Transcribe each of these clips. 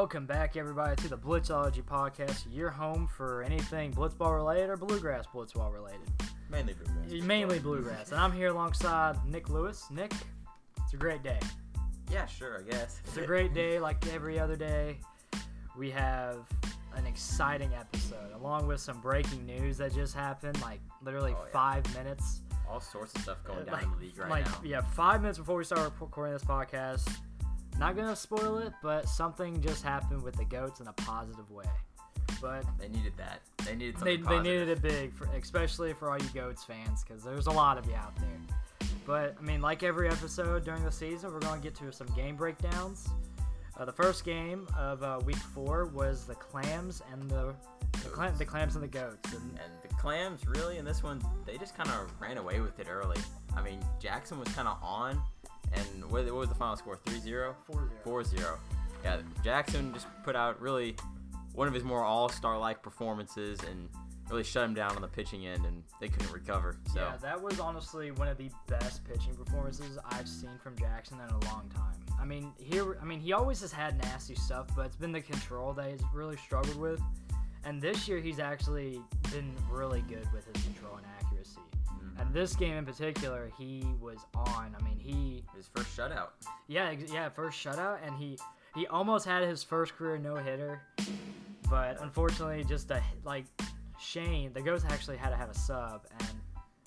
Welcome back, everybody, to the Blitzology podcast. Your home for anything blitzball related or bluegrass blitzball related. Mainly bluegrass. Eh, mainly bluegrass. And I'm here alongside Nick Lewis. Nick, it's a great day. Yeah, sure, I guess. It's a great day, like every other day. We have an exciting episode, along with some breaking news that just happened, like literally Oh, yeah. five minutes. All sorts of stuff going uh, down like, in the league right like, now. yeah, five minutes before we start recording this podcast. Not gonna spoil it, but something just happened with the goats in a positive way. But They needed that. They needed they, something they needed it big, for, especially for all you goats fans, because there's a lot of you out there. But I mean, like every episode during the season, we're gonna get to some game breakdowns. Uh, the first game of uh, week four was the clams and the the, clam, the clams and the goats. And And the Clams, really, in this one, they just kind of ran away with it early. I mean, Jackson was kind of on, and what, what was the final score? 3 0? 4-0. 4-0. Yeah, Jackson just put out really one of his more all-star-like performances and really shut him down on the pitching end, and they couldn't recover. So Yeah, that was honestly one of the best pitching performances I've seen from Jackson in a long time. I mean, here, I mean, he always has had nasty stuff, but it's been the control that he's really struggled with. And this year, he's actually been really good with his control and accuracy. And this game in particular, he was on. I mean, he, his first shutout. yeah, ex- yeah, first shutout, and he he almost had his first career no hitter, but unfortunately, just a like Shane, the ghost actually had to have a sub, and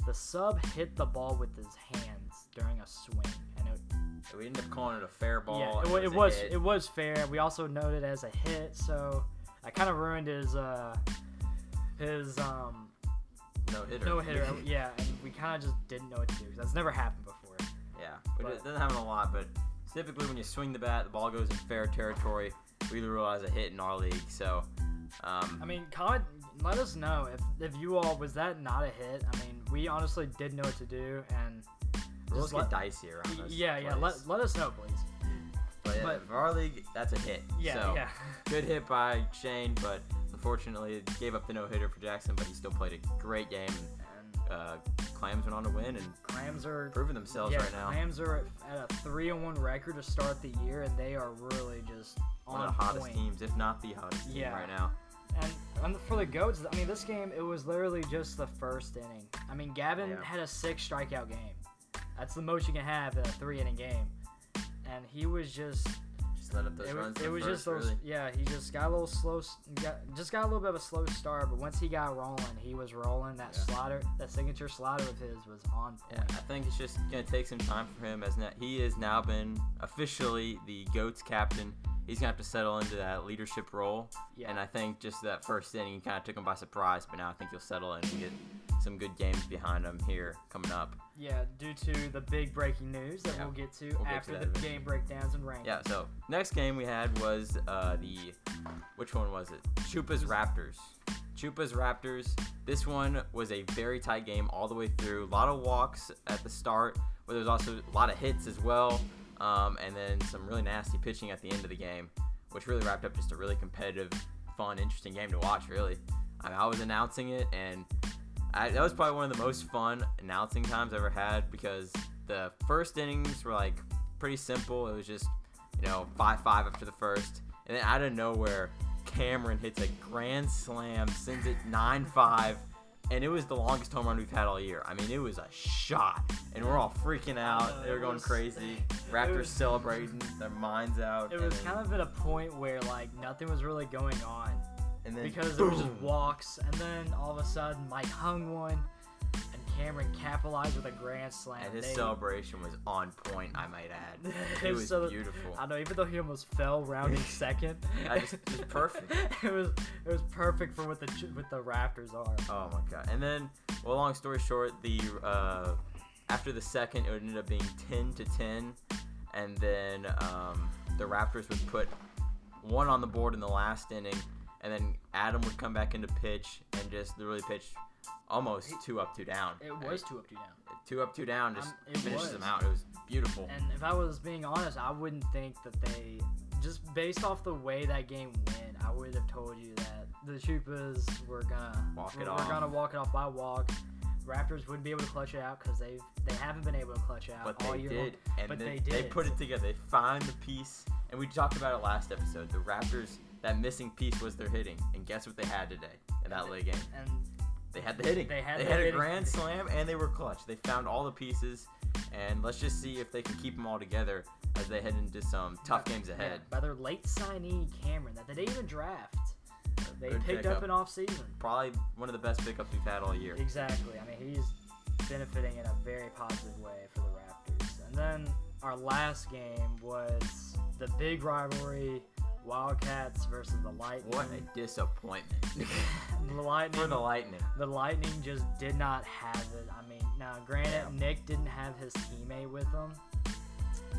the sub hit the ball with his hands during a swing, and it, We ended up calling it a fair ball. yeah, it, wa- it was it was fair. We also noted as a hit, so I kind of ruined his uh his um no hitter. no hitter. yeah, and we kind of just didn't know what to do that's never happened before. Yeah, but, it doesn't happen a lot. But typically, when you swing the bat, the ball goes in fair territory. We realize a hit in our league. So, um, I mean, comment, let us know if if you all was that not a hit. I mean, we honestly didn't know what to do, and just let- get dicey around those yeah, yeah. Let, let us know, please. but, yeah, but- for our league, that's a hit. Yeah, so, yeah. Good hit by Shane, but unfortunately, gave up the no hitter for Jackson. But he still played a great game. And uh, Clams went on to win and clams are proving themselves yeah, right now. clams are at a three and one record to start the year, and they are really just One on of the hottest point. teams, if not the hottest team right now. And, and for the goats, I mean, this game it was literally just the first inning. I mean, Gavin Yeah. had a six strikeout game. That's the most you can have in a three inning game, and he was Just let up those it was, runs. it was just those really. yeah he just got a little slow got, just got a little bit of a slow start but once he got rolling he was rolling that Yeah. slider that signature slider of his was on Yeah, I think it's just gonna take some time for him as na- he has now been officially the goats captain. He's gonna have to settle into that leadership role, yeah and I think just that first inning kind of took him by surprise. But now I think he'll settle in and get some good games behind him here coming up. yeah due to the big breaking news that Yeah, we'll get to we'll get to after the eventually. game breakdowns and rankings Yeah. So next game we had was uh, the which one was it? Chupa's Raptors. Chupa's Raptors. This one was a very tight game all the way through. A lot of walks at the start, but there was also a lot of hits as well, um, and then some really nasty pitching at the end of the game, which really wrapped up just a really competitive, fun, interesting game to watch. Really, I, mean, I was announcing it, and I, that was probably one of the most fun announcing times I ever had because the first innings were like pretty simple. It was just you know five five after the first, and then out of nowhere, Cameron hits a grand slam, sends it nine five. And it was the longest home run we've had all year. I mean, it was a shot, and we're all freaking out. Uh, they were going was- crazy. Raptors was- celebrating their minds out. it was kind of at a point where like nothing was really going on and then because there was just walks and then all of a sudden Mike hung one Cameron capitalized with a grand slam And his celebration was on point, I might add. It was so- beautiful. I know, even though he almost fell rounding second, I just- it was perfect. it was it was perfect for what the what the Raptors are. Oh my god! And then, well, long story short, the uh, after the second, it ended up being ten to ten, and then um, the Raptors would put one on the board in the last inning, and then Adam would come back into pitch and just literally pitch almost two up, two down. It was two up, two down. two up, two down, just Um, finishes was. them out. It was beautiful. And if I was being honest, I wouldn't think that they just based off the way that game went, I would have told you that the Chupas were gonna Walk it were, off. gonna walk it off by walk. Raptors wouldn't be able to clutch it out because they they haven't been able to clutch it out But all they year did, long. and But they, they they put it together. They found the piece, and we talked about it last episode. The Raptors, that missing piece was their hitting, and guess what they had today in that late game? And They had the hitting. They had they the had a hitting. grand slam, and they were clutch. They found all the pieces, and let's just see if they can keep them all together as they head into some tough games yeah, ahead. by their late signee Cameron that they didn't even draft. They Good picked pickup. up in off season. Probably one of the best pickups we've had all year. Exactly. I mean, he's benefiting in a very positive way for the Raptors. And then our last game was the big rivalry Wildcats versus the Lightning. What a disappointment the Lightning. for the Lightning. the Lightning just did not have it. I mean, now granted, Yeah. Nick didn't have his teammate with him.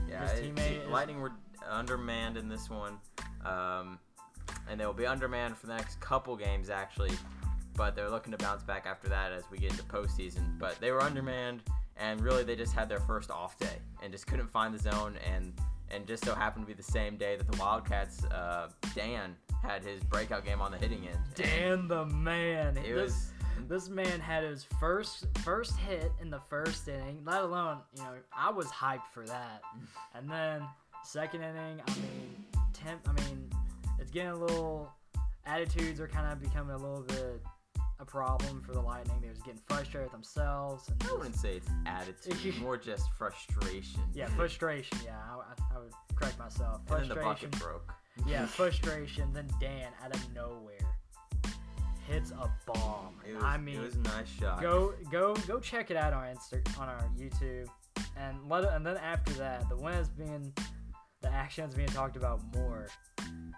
Yeah, His it- teammate the is- Lightning were undermanned in this one, um, and they'll be undermanned for the next couple games actually. But they're looking to bounce back after that as we get into postseason. But they were undermanned, and really they just had their first off day and just couldn't find the zone, and and just so happened to be the same day that the Wildcats, uh, Dan had his breakout game on the hitting end. Dan the man. It this, was this man had his first first hit in the first inning. Let alone, you know, I was hyped for that. And then second inning, I mean, temp. I mean, it's getting a little. Attitudes are kind of becoming a little bit a problem for the Lightning. They're just getting frustrated with themselves and I just- wouldn't say it's attitude, more just frustration. yeah, frustration. Yeah, I, I- I would correct myself. and then the Frustration. bucket broke. yeah, frustration. Then Dan out of nowhere hits a bomb. It was, I mean, it was a nice shot. go go go check it out on Insta on our YouTube, and let and then after that, the one that's being the action that's being talked about more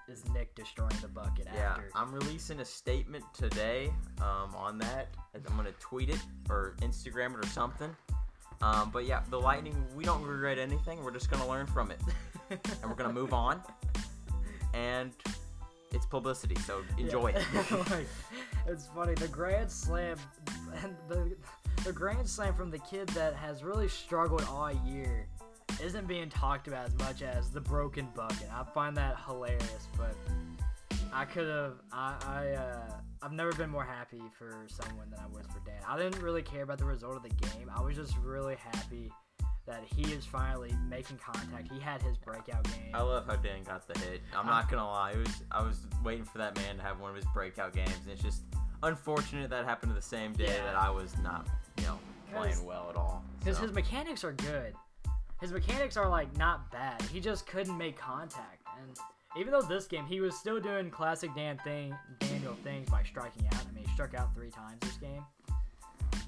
is Nick destroying the bucket Yeah, after. I'm releasing a statement today um, on that. I'm gonna tweet it or Instagram it or something. Um, but yeah, the Lightning, we don't regret anything. We're just gonna learn from it, and we're gonna move on. And it's publicity, so enjoy Yeah. it. like, it's funny. The grand slam, and the the grand slam from the kid that has really struggled all year, isn't being talked about as much as the broken bucket. I find that hilarious, but I could have. I I uh, I've never been more happy for someone than I was for Dan. I didn't really care about the result of the game. I was just really happy that he is finally making contact. He had his breakout game. I love how Dan got the hit. I'm not gonna lie, it was I was waiting for that man to have one of his breakout games, and it's just unfortunate that happened the same day Yeah. that I was not, you know, playing well at all. Because So, his mechanics are good. His mechanics are like not bad. He just couldn't make contact. And even though this game he was still doing classic Dan thing Daniel things by striking out. I mean he struck out three times this game.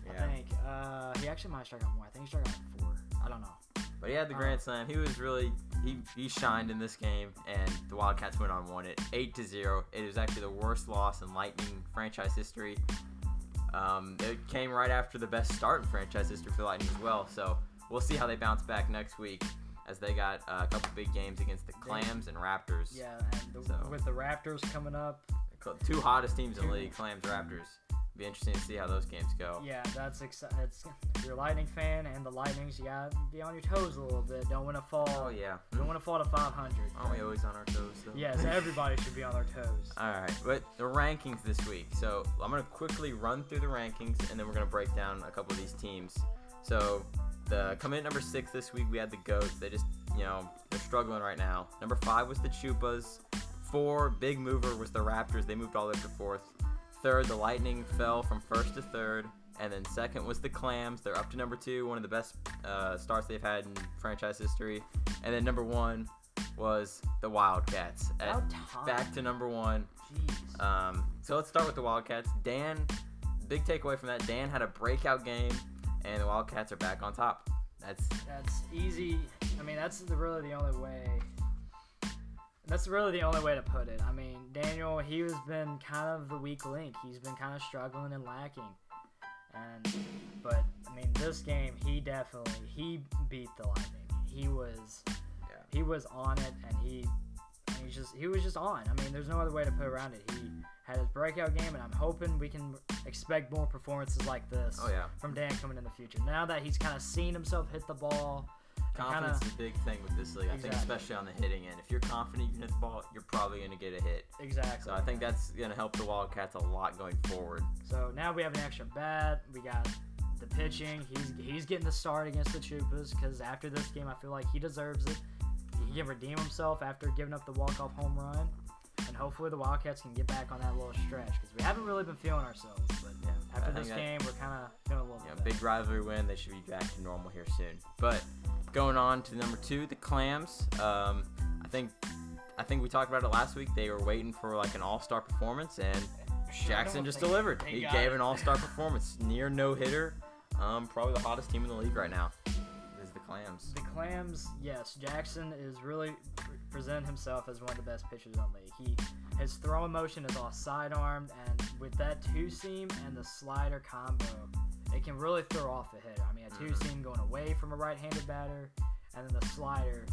yeah. I think. Uh he actually might have struck out more. I think he struck out four. I don't know. But he had the Uh, grand slam. He was really he he shined in this game, and the Wildcats went on and won it eight to zero. It was actually the worst loss in Lightning franchise history. Um, it came right after the best start in franchise history for Lightning as well. So we'll see how they bounce back next week, as they got uh, a couple big games against the Clams and Raptors. Yeah, and the, So- with the Raptors coming up, Two hottest teams in the league, Clams, Raptors. Be interesting to see how those games go. yeah, that's exciting. If you're a Lightning fan and the Lightnings, you gotta be on your toes a little bit. Don't want to fall. Oh yeah. Don't want to fall to 500. Aren't we always on our toes though? Yes, everybody should be on their toes. All right, but the rankings this week. So I'm gonna quickly run through the rankings, and then we're gonna break down a couple of these teams. So the coming in at number six this week, we had the Goats. They just, you know, they're struggling right now. Number five was the Chupas. Four, big mover was the Raptors. They moved all the way to fourth. Third, the Lightning fell from first to third, and then second was the Clams. They're up to number two, one of the best uh, starts they've had in franchise history. And then number one was the Wildcats at back to number one. Jeez. Um, so let's start with the Wildcats. Dan, big takeaway from that. Dan had a breakout game, and the Wildcats are back on top. That's That's easy. I mean, that's really the only way. That's really the only way to put it. I mean, Daniel, he has been kind of the weak link. He's been kind of struggling and lacking. And, but I mean, this game, he definitely he beat the Lightning. He was, Yeah. he was on it, and he, he just he was just on. I mean, there's no other way to put around it. He had his breakout game, and I'm hoping we can expect more performances like this oh yeah. from Dan coming in the future. Now that he's kind of seen himself hit the ball, Confidence kinda- is a big thing with this league. I think, especially on the hitting end. If you're confident you can hit the ball, you're probably going to get a hit. exactly. So I think that's going to help the Wildcats a lot going forward. So now we have an extra bat. We got the pitching, he's he's getting the start against the Chupas because after this game, I feel like he deserves it. Can redeem himself after giving up the walk-off home run, and hopefully the Wildcats can get back on that little stretch because we haven't really been feeling ourselves. But Yeah, after this game, we're kind of feeling a little bit. big rivalry win. They should be back to normal here soon. But going on to number two, the Clams. Um, I think I think we talked about it last week. They were waiting for like an all-star performance, and Jackson just delivered. He gave an all-star performance, near no hitter. Um, probably the hottest team in the league right now. Clams. The Clams, yes, Jackson is really pre- presenting himself as one of the best pitchers in the league. He his throwing motion is all sidearmed, and with that two seam and the slider combo, it can really throw off the hitter. I mean, a two Mhm. seam going away from a right-handed batter, and then the slider,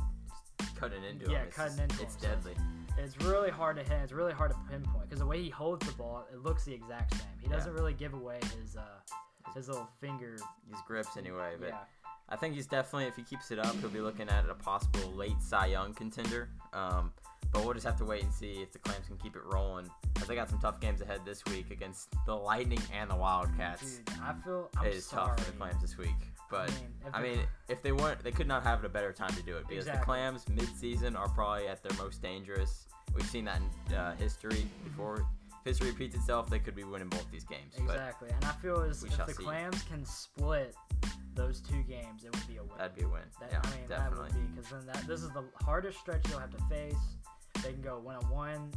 Cutting into Yeah, him. It's, cutting into it. It's him, so deadly. it's really hard to hit. It's really hard to pinpoint because the way he holds the ball, it looks the exact same. He doesn't really give away his uh his little finger. His grips anyway, but yeah, I think he's definitely, if he keeps it up, he'll be looking at a possible late Cy Young contender. Um, but we'll just have to wait and see if the Clams can keep it rolling. As they got some tough games ahead this week against the Lightning and the Wildcats. dude, I feel I'm it is sorry. tough for the Clams this week. But if I mean, if they weren't, they could not have a better time to do it because the Clams mid-season are probably at their most dangerous. We've seen that in uh, history before. If history repeats itself, they could be winning both these games. Exactly, and I feel as if the see. Clams can split those two games, it would be a win. that'd be a win. That- yeah, I mean, definitely. that would be because then that this is the hardest stretch you'll have to face. They can go one on one.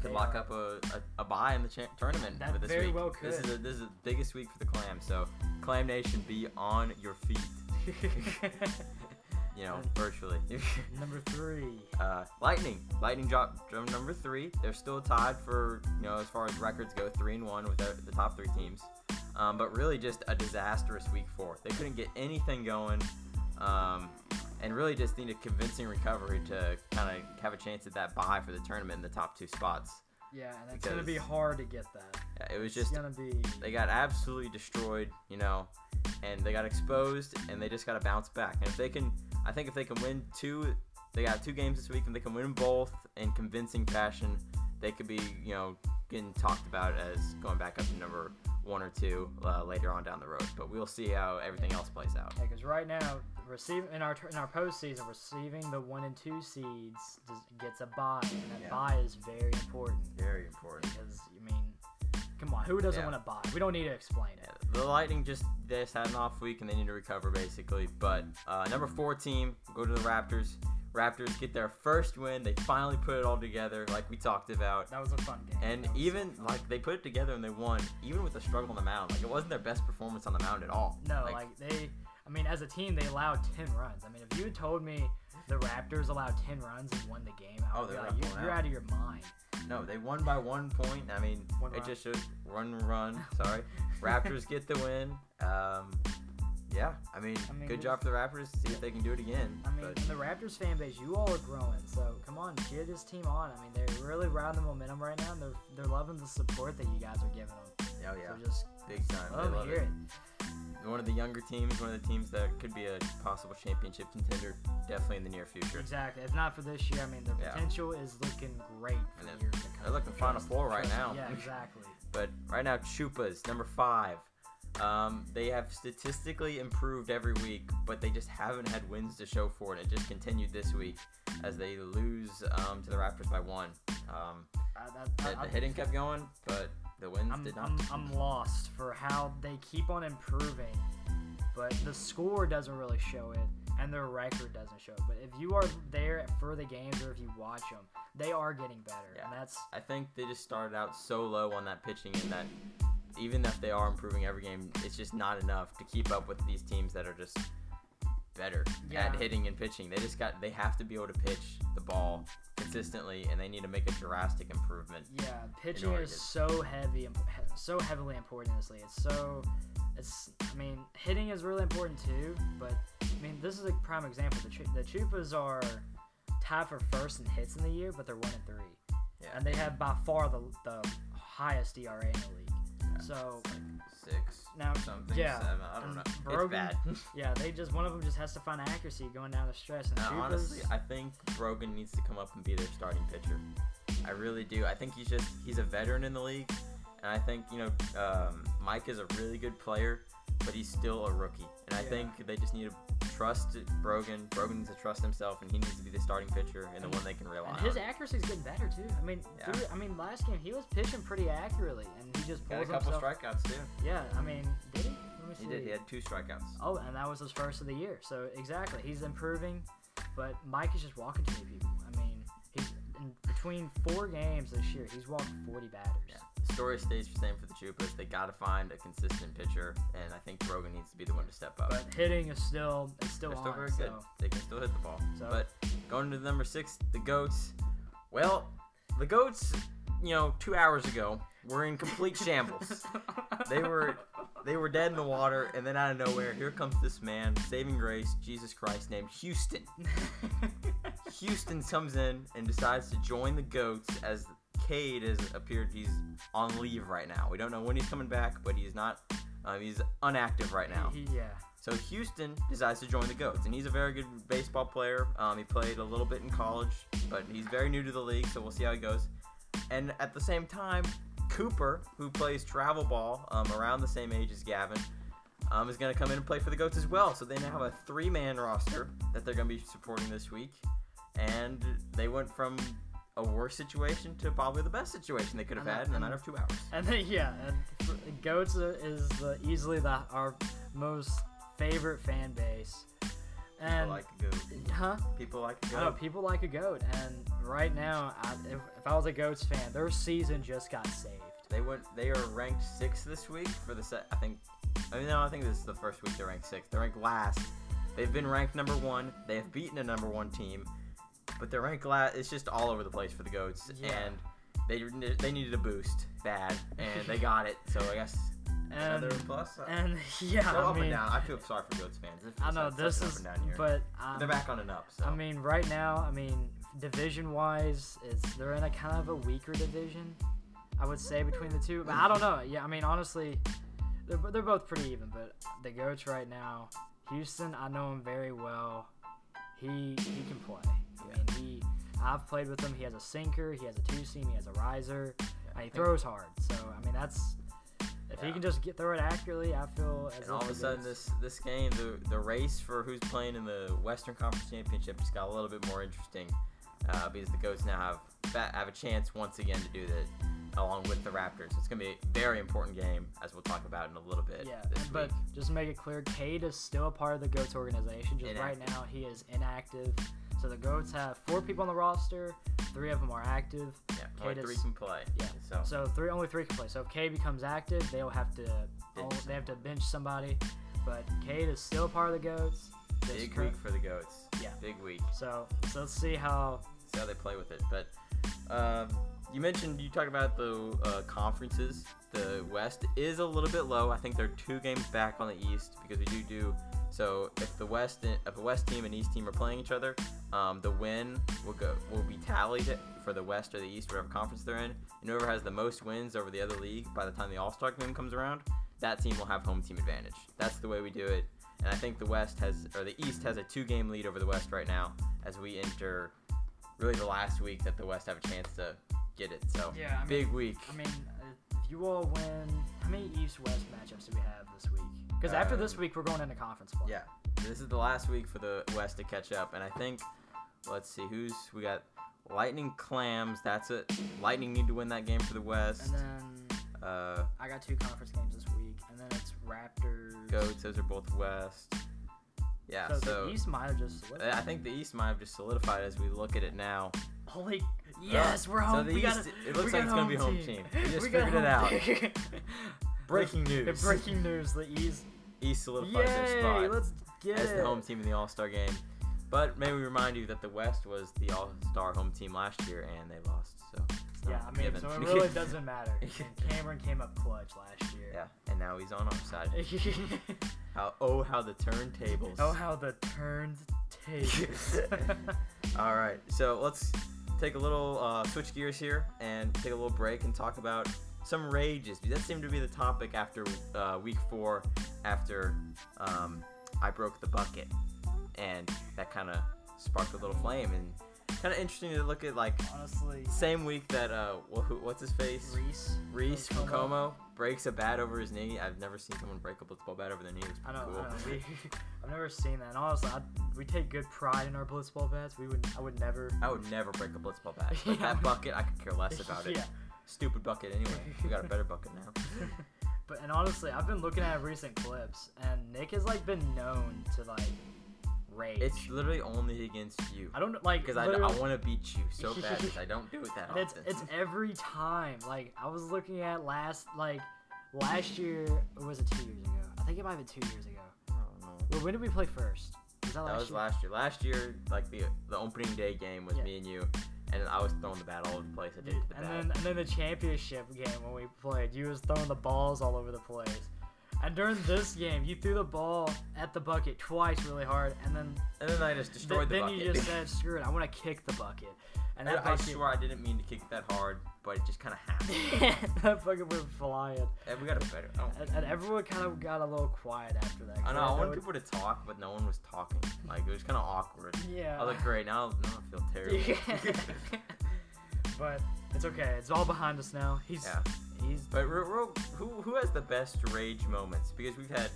could They lock are- up a, a, a bye in the cha- tournament That this very week. well This is could. a, this is the biggest week for the Clam. So Clam Nation, be on your feet. You know, virtually. Number three. uh, Lightning, Lightning drop drum number three. They're still tied for you know as far as records go, three and one with the, the top three teams. Um, but really just a disastrous week four. They couldn't get anything going. Um, and really just need a convincing recovery to kind of have a chance at that bye for the tournament in the top two spots. Yeah, and it's gonna be hard to get that. Yeah, it was It's just gonna be. they got absolutely destroyed, you know, and they got exposed, and they just got to bounce back. And if they can, I think if they can win two, they got two games this week, and they can win both in convincing fashion, they could be, you know, getting talked about as going back up to number one or two uh, later on down the road. But we'll see how everything else plays out. Yeah, because right now, receiving in our in our postseason, receiving the one and two seeds gets a bye, and that Yeah. bye is very important Very important. because I mean, come on, who doesn't Yeah. want to buy? We don't need to explain it. The Lightning just they just had an off week and they need to recover basically. But uh, number four team go to the Raptors. Raptors get their first win. They finally put it all together, like we talked about. That was a fun game. And even like they put it together and they won, even with the struggle on the mound. Like it wasn't their best performance on the mound at all. No, like, they, I mean, as a team, they allowed 10 runs. I mean, if you had told me the Raptors allowed 10 runs and won the game, I Oh, they're like, you're, you're out. out of your mind. no, they won by one point. I mean, One it run. just shows run, run. Sorry, Raptors get the win. Um, yeah, I mean, I mean, good job for the Raptors. See if they can do it again. I mean, the Raptors fan base, you all are growing. So come on, cheer this team on. I mean, they're really riding the momentum right now, and they're they're loving the support that you guys are giving them. oh yeah, So just big time. them love hear it. it. One of the younger teams, one of the teams that could be a possible championship contender, definitely in the near future. Exactly. If not for this year, I mean, Yeah. potential is looking great for And years to come. they're looking Final Four right now. Yeah, exactly. But right now, Chupas, number five. Um, they have statistically improved every week, but they just haven't had wins to show for it. It just continued this week as they lose um, to the Raptors by one. Um, I, that, the, the hitting kept going, but the wins I'm, did not. I'm, I'm lost for how they keep on improving, but the score doesn't really show it, and their record doesn't show it. But if you are there for the games or if you watch them, they are getting better, Yeah. and that's I think they just started out so low on that pitching, and that even if they are improving every game, it's just not enough to keep up with these teams that are just better Yeah. at hitting and pitching. They just got they have to be able to pitch the ball consistently, and they need to make a drastic improvement. yeah, pitching is to- so heavy, so heavily important in this league. It's so, it's I mean, hitting is really important too, but I mean, this is a prime example. The Chu- the Chupas are tied for first in hits in the year, but they're one and three. Yeah, and they have by far the, the highest ERA in the league. So like six now, something yeah, seven. I don't know. Brogan- it's bad. yeah, they just one of them just has to find accuracy going down the stretch. And Chupas, honestly, I think Brogan needs to come up and be their starting pitcher. I really do. I think he's just he's a veteran in the league, and I think you know um, Mike is a really good player, but he's still a rookie. And I Yeah. think they just need to trust Brogan. Brogan needs to trust himself, and he needs to be the starting pitcher and the one they can rely And on. his accuracy's getting better too. I mean, Yeah. through- I mean, last game he was pitching pretty accurately, and he just Got a couple himself. strikeouts too. Yeah, I mean, did he? Let me see. He did. He had two strikeouts. Oh, and that was his first of the year. So exactly, he's improving. But Mike is just walking too many people. I mean, he's in between four games this year. He's walked 40 batters. Yeah. Story stays the same for the Chupas. They got to find a consistent pitcher, and I think Brogan needs to be the one to step up. But hitting is still is still They're on. still very so. good. They can still hit the ball. So- But going to number six, the goats. Well, the goats, you know, two hours ago were in complete shambles. They were they were dead in the water, and then out of nowhere, here comes this man, saving grace, Jesus Christ, named Houston. Houston comes in and decides to join the goats as Cade has appeared. He's on leave right now. We don't know when he's coming back, but he's not. Um, he's unactive right now. Yeah. So Houston decides to join the Goats, and he's a very good baseball player. Um, he played a little bit in college, but he's very new to the league, so we'll see how he goes. And at the same time, Cooper, who plays travel ball um, around the same age as Gavin, um, is going to come in and play for the Goats as well. So they now have a three-man roster that they're going to be supporting this week, and they went from a worse situation to probably the best situation they could have And had in a matter of two hours. And then yeah, and goats is the, easily the our most favorite fan base. And People like a goat. huh? People like a I know goat. people like a goat, and right now, I, if, if I was a goats fan, their season just got saved. They went. They are ranked sixth this week for the set. I think. I mean, no, I think this is the first week they're ranked sixth. They're ranked last. They've been ranked number one. They have beaten a number one team, but they're ranked last. It's just all over the place for the goats, Yeah. and they they needed a boost bad, and they got it. So I guess And another plus. Uh, and yeah, I up mean, and down. I feel sorry for goats fans. I know this is, but um, they're back on an up. So I mean, right now, I mean, division wise, it's they're in a kind of a weaker division. I would say between the two, but I don't know. Yeah, I mean, honestly, they're, they're both pretty even. But the goats right now, Houston, I know him very well. He he can play. Mean, he I've played with him. He has a sinker, he has a two seam, he has a riser, and he throws hard. So I mean, that's if he can just get throw it accurately, I feel as And all of a sudden, this this game, the the race for who's playing in the Western Conference Championship just got a little bit more interesting uh, because the Goats now have have a chance once again to do that along with the Raptors. It's gonna be a very important game as we'll talk about in a little bit. Yeah, this but week. just to make it clear, Cade is still a part of the Goats organization. Just right now, he is inactive. So the Goats have four people on the roster. Three of them are active. yeah, only Cade three can play. Yeah. So, So three, only three can play. So if Cade becomes active, they'll have to oh, they have to bench somebody. But Cade is still part of the Goats. Just big week for the Goats. Yeah. Big week. So, so let's see how. see how they play with it. But um, you mentioned you talked about the uh, conferences. The West is a little bit low. I think they're two games back on the East because we do do. So if the West if the West team and East team are playing each other, um, the win will go will be tallied for the West or the East, whatever conference they're in. And whoever has the most wins over the other league by the time the All Star game comes around, that team will have home team advantage. That's the way we do it. And I think the West has or the East has a two game lead over the West right now as we enter really the last week that the West have a chance to get it. So Yeah, I mean- big week. I mean, uh, if you all win, how many East-West matchups do we have this week? Because after this Um, week, we're going into conference play. Yeah, this is the last week for the West to catch up, and I think let's see who's we got. Lightning Clams. That's it. Lightning need to win that game for the West. And then Uh, I got two conference games this week, and then it's Raptors. Goats. Those are both West. Yeah. So, So, the East might have just. I think the East might have just solidified as we look at it now. Holy yes, we're home. So the we East- it looks like it's gonna be home team. We just figured it out. Breaking news. breaking news: the East. East solidifies their spot. Yay! Let's get as it. the home team in the All Star game. But may we remind you that the West was the All Star home team last year and they lost. So Yeah, I mean, given. so it really doesn't matter. And Cameron came up clutch last year. yeah, and now he's on our side. How oh how the turntables. oh, how the turned tables. All right, so let's take a little uh, switch gears here and take a little break and talk about some rages. That seemed to be the topic after uh, week four, after um, I broke the bucket, and that kind of sparked a little flame. And kind of interesting to look at like Honestly, same week that uh wh- what's his face Reese. Reese from Como. Breaks a bat over his knee. I've never seen someone break a blitzball bat over their knee. It was I know. cool. I know. We, I've never seen that. And honestly, I'd, we take good pride in our blitzball bats. We would. I would never. I would never break a blitzball bat. But Yeah. that bucket, I could care less about it. yeah. Stupid bucket anyway. We got a better bucket now. But and honestly, I've been looking at recent clips, and Nick has like been known to like rage. It's literally only against you. I don't like Because I, I want to beat you so bad because I don't do it that And it's it's every time. Like I was looking at last like last year or was it two years ago? I think it might have been two years ago. I don't know. Well, when did we play first? Was that That last was year? last year. Last year, like the the opening day game was Yeah. me and you, and I was throwing the bat all over the place. I did the and bat. then and then the championship game when we played, you was throwing the balls all over the place. And during this game, you threw the ball at the bucket twice really hard, and then and then I just th- destroyed the bucket then bucket. you just said, "Screw it, I want to kick the bucket." And that I bucket, swear I didn't mean to kick that hard, but it just kind of happened. that bucket went flying, and we got a better. And, and everyone kind of got a little quiet after that. I know. I wanted people to talk, but no one was talking. Like it was kind of awkward. Yeah. I was like, great. Now, now I feel terrible. but it's okay. It's all behind us now. He's Yeah. he's But real, real, who who has the best rage moments? Because we've had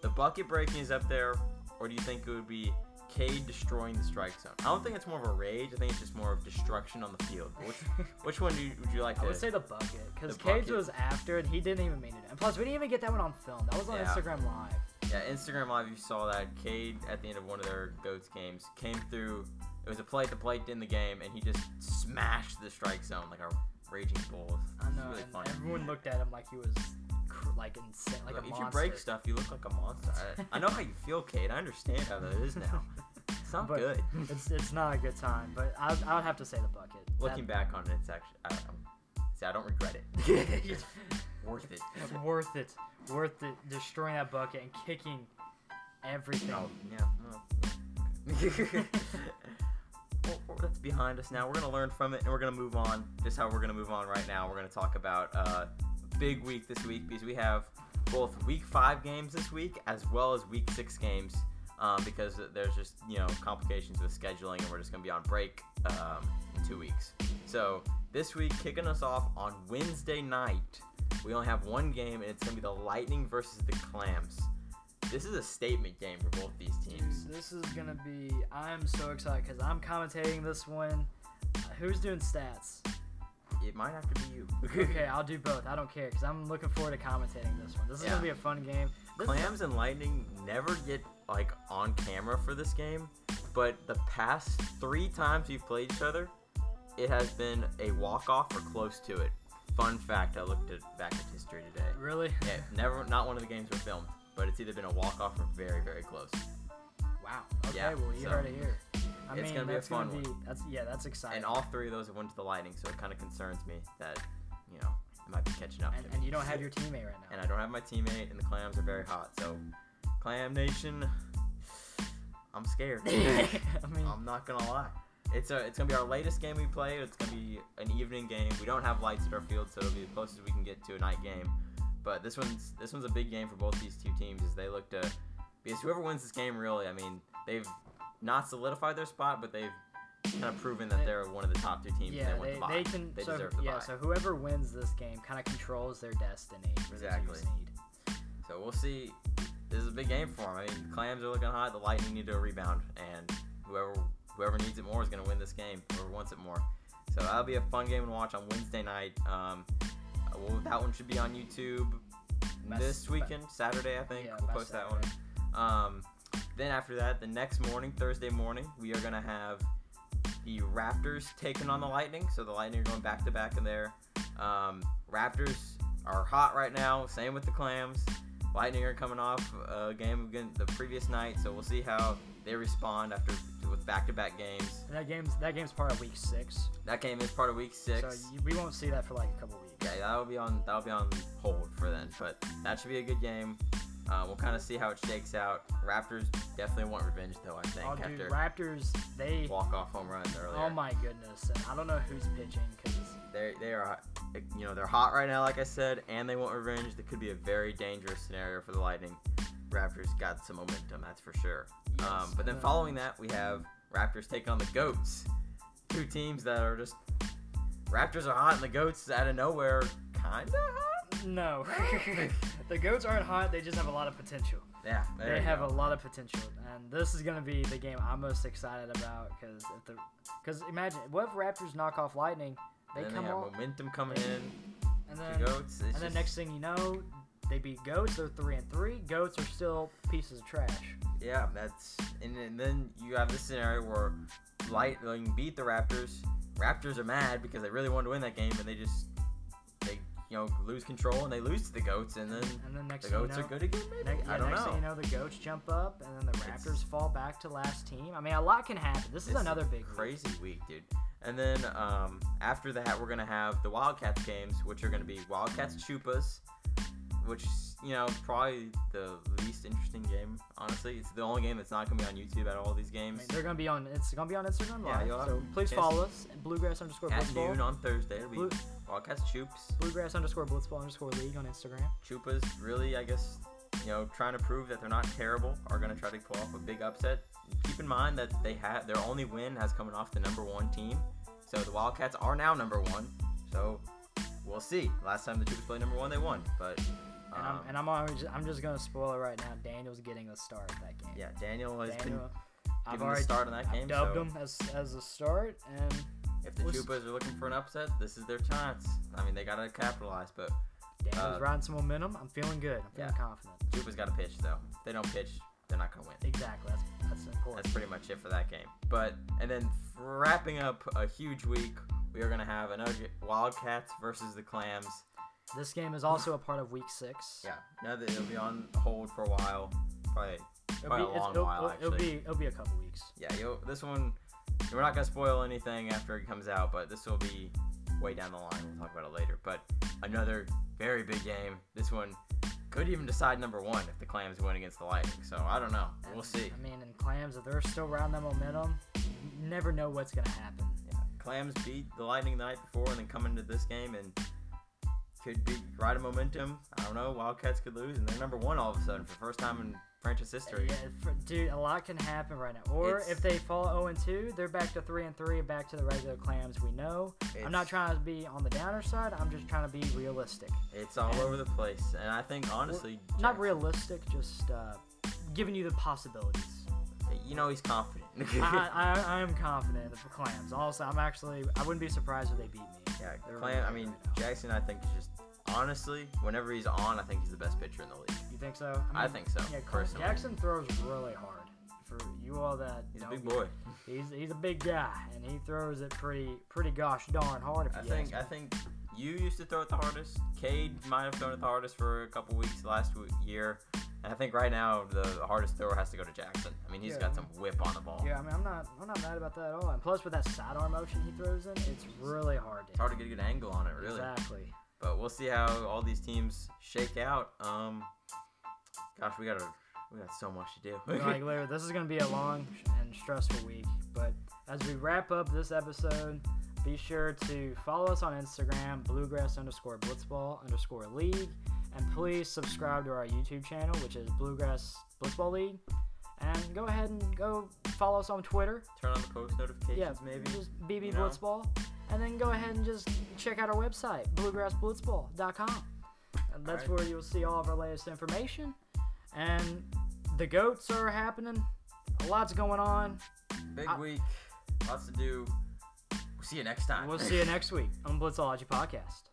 the bucket breaking is up there, or do you think it would be Cade destroying the strike zone? I don't think it's more of a rage. I think it's just more of destruction on the field. Which which one do you, would you like I to? would say the bucket because bucket. was after and he didn't even mean it. And plus, we didn't even get that one on film. That was on Yeah. Instagram Live. yeah, Instagram Live. You saw that Cade at the end of one of their goats games came through. It was a play the plate in the game, and he just smashed the strike zone like a raging bull. I know. really and funny. everyone looked at him like he was cr- like insane, like Look, a if monster. you break stuff, you look like a monster. I, I know how you feel, Cade. I understand how that is now. It's not But good. It's it's not a good time, but I I would have to say the bucket. Looking back on it, it's actually I don't know. See, I don't regret it. back, Worth it. It's worth it, worth it. Destroying that bucket and kicking everything. Oh yeah. well, yeah. that's behind us now. We're gonna learn from it, and we're gonna move on. Just how we're gonna move on right now. We're gonna talk about uh, big week this week because we have both week five games this week as well as week six games. Um, because there's just you know complications with scheduling, and we're just gonna be on break um, in two weeks. So this week, kicking us off on Wednesday night, we only have one game, and it's gonna be the Lightning versus the Clams. This is a statement game for both these teams. Dude, this is gonna be. I'm so excited because I'm commentating this one. Uh, who's doing stats? It might have to be you. okay, I'll do both. I don't care because I'm looking forward to commentating this one. This is Yeah. gonna be a fun game. This Clams and Lightning never get like on camera for this game, but the past three times we've played each other, it has been a walk off or close to it. Fun fact: I looked at back at history today. Really? Yeah, never. Not one of the games were filmed, but it's either been a walk off or very, very close. Wow. Okay, Yeah, well you so heard it here. I it's mean, gonna be a fun gonna be. That's yeah, that's exciting. And all three of those have went to the Lightning, so it kind of concerns me that you know it might be catching up. and, to and you don't have your teammate right now. and I don't have my teammate, and the clams are very hot. So, Clam Nation, I'm scared. I mean, I'm not gonna lie. It's a, it's gonna be our latest game we play. It's gonna be an evening game. We don't have lights at our field, so it'll be the closest we can get to a night game. But this one's this one's a big game for both these two teams, as they look to because whoever wins this game, really, I mean, they've not solidified their spot, but they've kind of proven that They- they're one of the top two teams. yeah, and they, the they can. They so deserve the yeah, bye. so whoever wins this game kind of controls their destiny. for the two Exactly. So we'll see. This is a big game for them. I mean, Clams are looking hot. The Lightning need to rebound, and whoever whoever needs it more is going to win this game. Whoever wants it more. So that'll be a fun game to watch on Wednesday night. Um, well, that one should be on YouTube this weekend, Saturday, I think. Yeah, we'll post that one. Um, then after that, the next morning, Thursday morning, we are going to have the Raptors taking on the Lightning. So the Lightning are going back to back in there. Um, Raptors are hot right now. Same with the Clams. Lightning are coming off a game again the previous night, so we'll see how they respond after with back-to-back games. And that game's that game's part of week six, That game is part of Week Six. so you, we won't see that for like a couple weeks. Yeah, that'll be on that'll be on hold for then, but that should be a good game. Uh, we'll kind of see how it shakes out. Raptors definitely want revenge, though. I think Oh, dude, Raptors, they. walk-off home runs earlier. Oh my goodness, and I don't know who's pitching because they they are you know they're hot right now like i said and they want revenge that could be a very dangerous scenario for the lightning raptors got some momentum that's for sure um, but then following that we have raptors take on the goats two teams that are just Raptors are hot and the Goats out of nowhere kind of hot. No, the goats aren't hot. They just have a lot of potential. Yeah, they have go. a lot of potential, and this is gonna be the game I'm most excited about because if the because imagine what if Raptors knock off Lightning, they And then come they have on, momentum coming and- in. and The then Goats. And just, then next thing you know, they beat goats. They're three and three. Goats are still pieces of trash. Yeah, that's and, and then you have this scenario where Lightning beat the Raptors. Raptors are mad because they really wanted to win that game, and they just they you know lose control and they lose to the Goats, and then And then next the Goats you know, are good again. Maybe Next, I don't next know. thing you know, the goats jump up, and then the It's- Raptors fall back to last team. I mean, a lot can happen. This is another big week. crazy week, dude. And then um, after that, we're gonna have the Wildcats games, which are gonna be Wildcats Chupas, which you know probably the least interesting game. Honestly, it's the only game that's not gonna be on YouTube at all these I games. mean, they're gonna be on. It's gonna be on Instagram Yeah, you'll have so please follow us at Bluegrass underscore At Blitzball. noon on Thursday, be Blue, Wildcats Chups. Bluegrass underscore Blitzball underscore League on Instagram. Chupas really, I guess, you know, trying to prove that they're not terrible, are going to try to pull off a big upset. Keep in mind that they have their only win has coming off the number one team, so the Wildcats are now number one. So we'll see. Last time the Chupas played number one, they won, but And um, I'm and I'm always, I'm just gonna spoil it right now. Daniel's getting the start that game. yeah, Daniel has Daniel, been I've given already start in that I've game. dubbed so him as as a start, and if the Chupas are looking for an upset, this is their chance. I mean, they got to capitalize, but Daniel's Uh, riding some momentum. I'm feeling good. I'm feeling yeah. confident. Chupas got to pitch though. If they don't pitch, they're not going to win. Exactly. That's that's important. That's pretty much it for that game. But and then wrapping up a huge week, we are gonna have another Wildcats versus the Clams. This game is also a part of Week Six. Yeah, now that it'll be on hold for a while, probably. It'll be, a long it'll, while, it'll- it'll be it'll be a couple weeks. Yeah, you'll, this one we're not gonna spoil anything after it comes out, but this will be way down the line. We'll talk about it later. But another very big game. This one could even decide number one if the Clams win against the Lightning. So I don't know. We'll And, see. I mean, in clams, if they're still around that momentum, you never know what's gonna happen. Yeah, Clams beat the Lightning the night before and then come into this game and could be ride a momentum. I don't know. Wildcats could lose and they're number one all of a sudden for the first time in franchise history. Yeah, for, dude, a lot can happen right now. Or It's- if they fall 0 and 2, they're back to 3 and 3, back to the regular clams we know. I'm not trying to be on the downer side. I'm just trying to be realistic. It's all and- over the place, and I think honestly, Not realistic, just uh, giving you the possibilities. You know he's confident. I, I, I am confident in the clams. Also, I'm actually I wouldn't be surprised if they beat me. Clam. really I mean. Jackson. I think is just honestly, whenever he's on, I think he's the best pitcher in the league. You think so? I mean, think so, Yeah, personally. Jackson throws really hard. For you all that He's a big boy. He's he's a big guy, and he throws it pretty pretty gosh darn hard. If I you think. I think you used to throw it the hardest. Cade might have thrown it the hardest for a couple weeks last year. And I think right now the hardest thrower has to go to Jackson. I mean, he's Yeah. got some whip on the ball. Yeah, I mean, I'm not, I'm not mad about that at all. And plus, with that sidearm motion he throws in, it's really hard. To It's hard to get a good angle on it, really. Exactly. But we'll see how all these teams shake out. Um, gosh, we got a, we got so much to do. like, literally, this is gonna be a long and stressful week. But as we wrap up this episode, be sure to follow us on Instagram, bluegrass underscore blitzball underscore league, and please subscribe to our YouTube channel, which is Bluegrass Blitzball League. And go ahead and go follow us on Twitter. Turn on the post notifications, Yeah, maybe. just BB you know? Blitzball, and then go ahead and just check out our website, bluegrassblitzball.com. And that's Alright. where you'll see all of our latest information. And the goats are happening. A lot's going on. Big I- week, lots to do. We'll see you next time. We'll see you next week on Blitzology Podcast.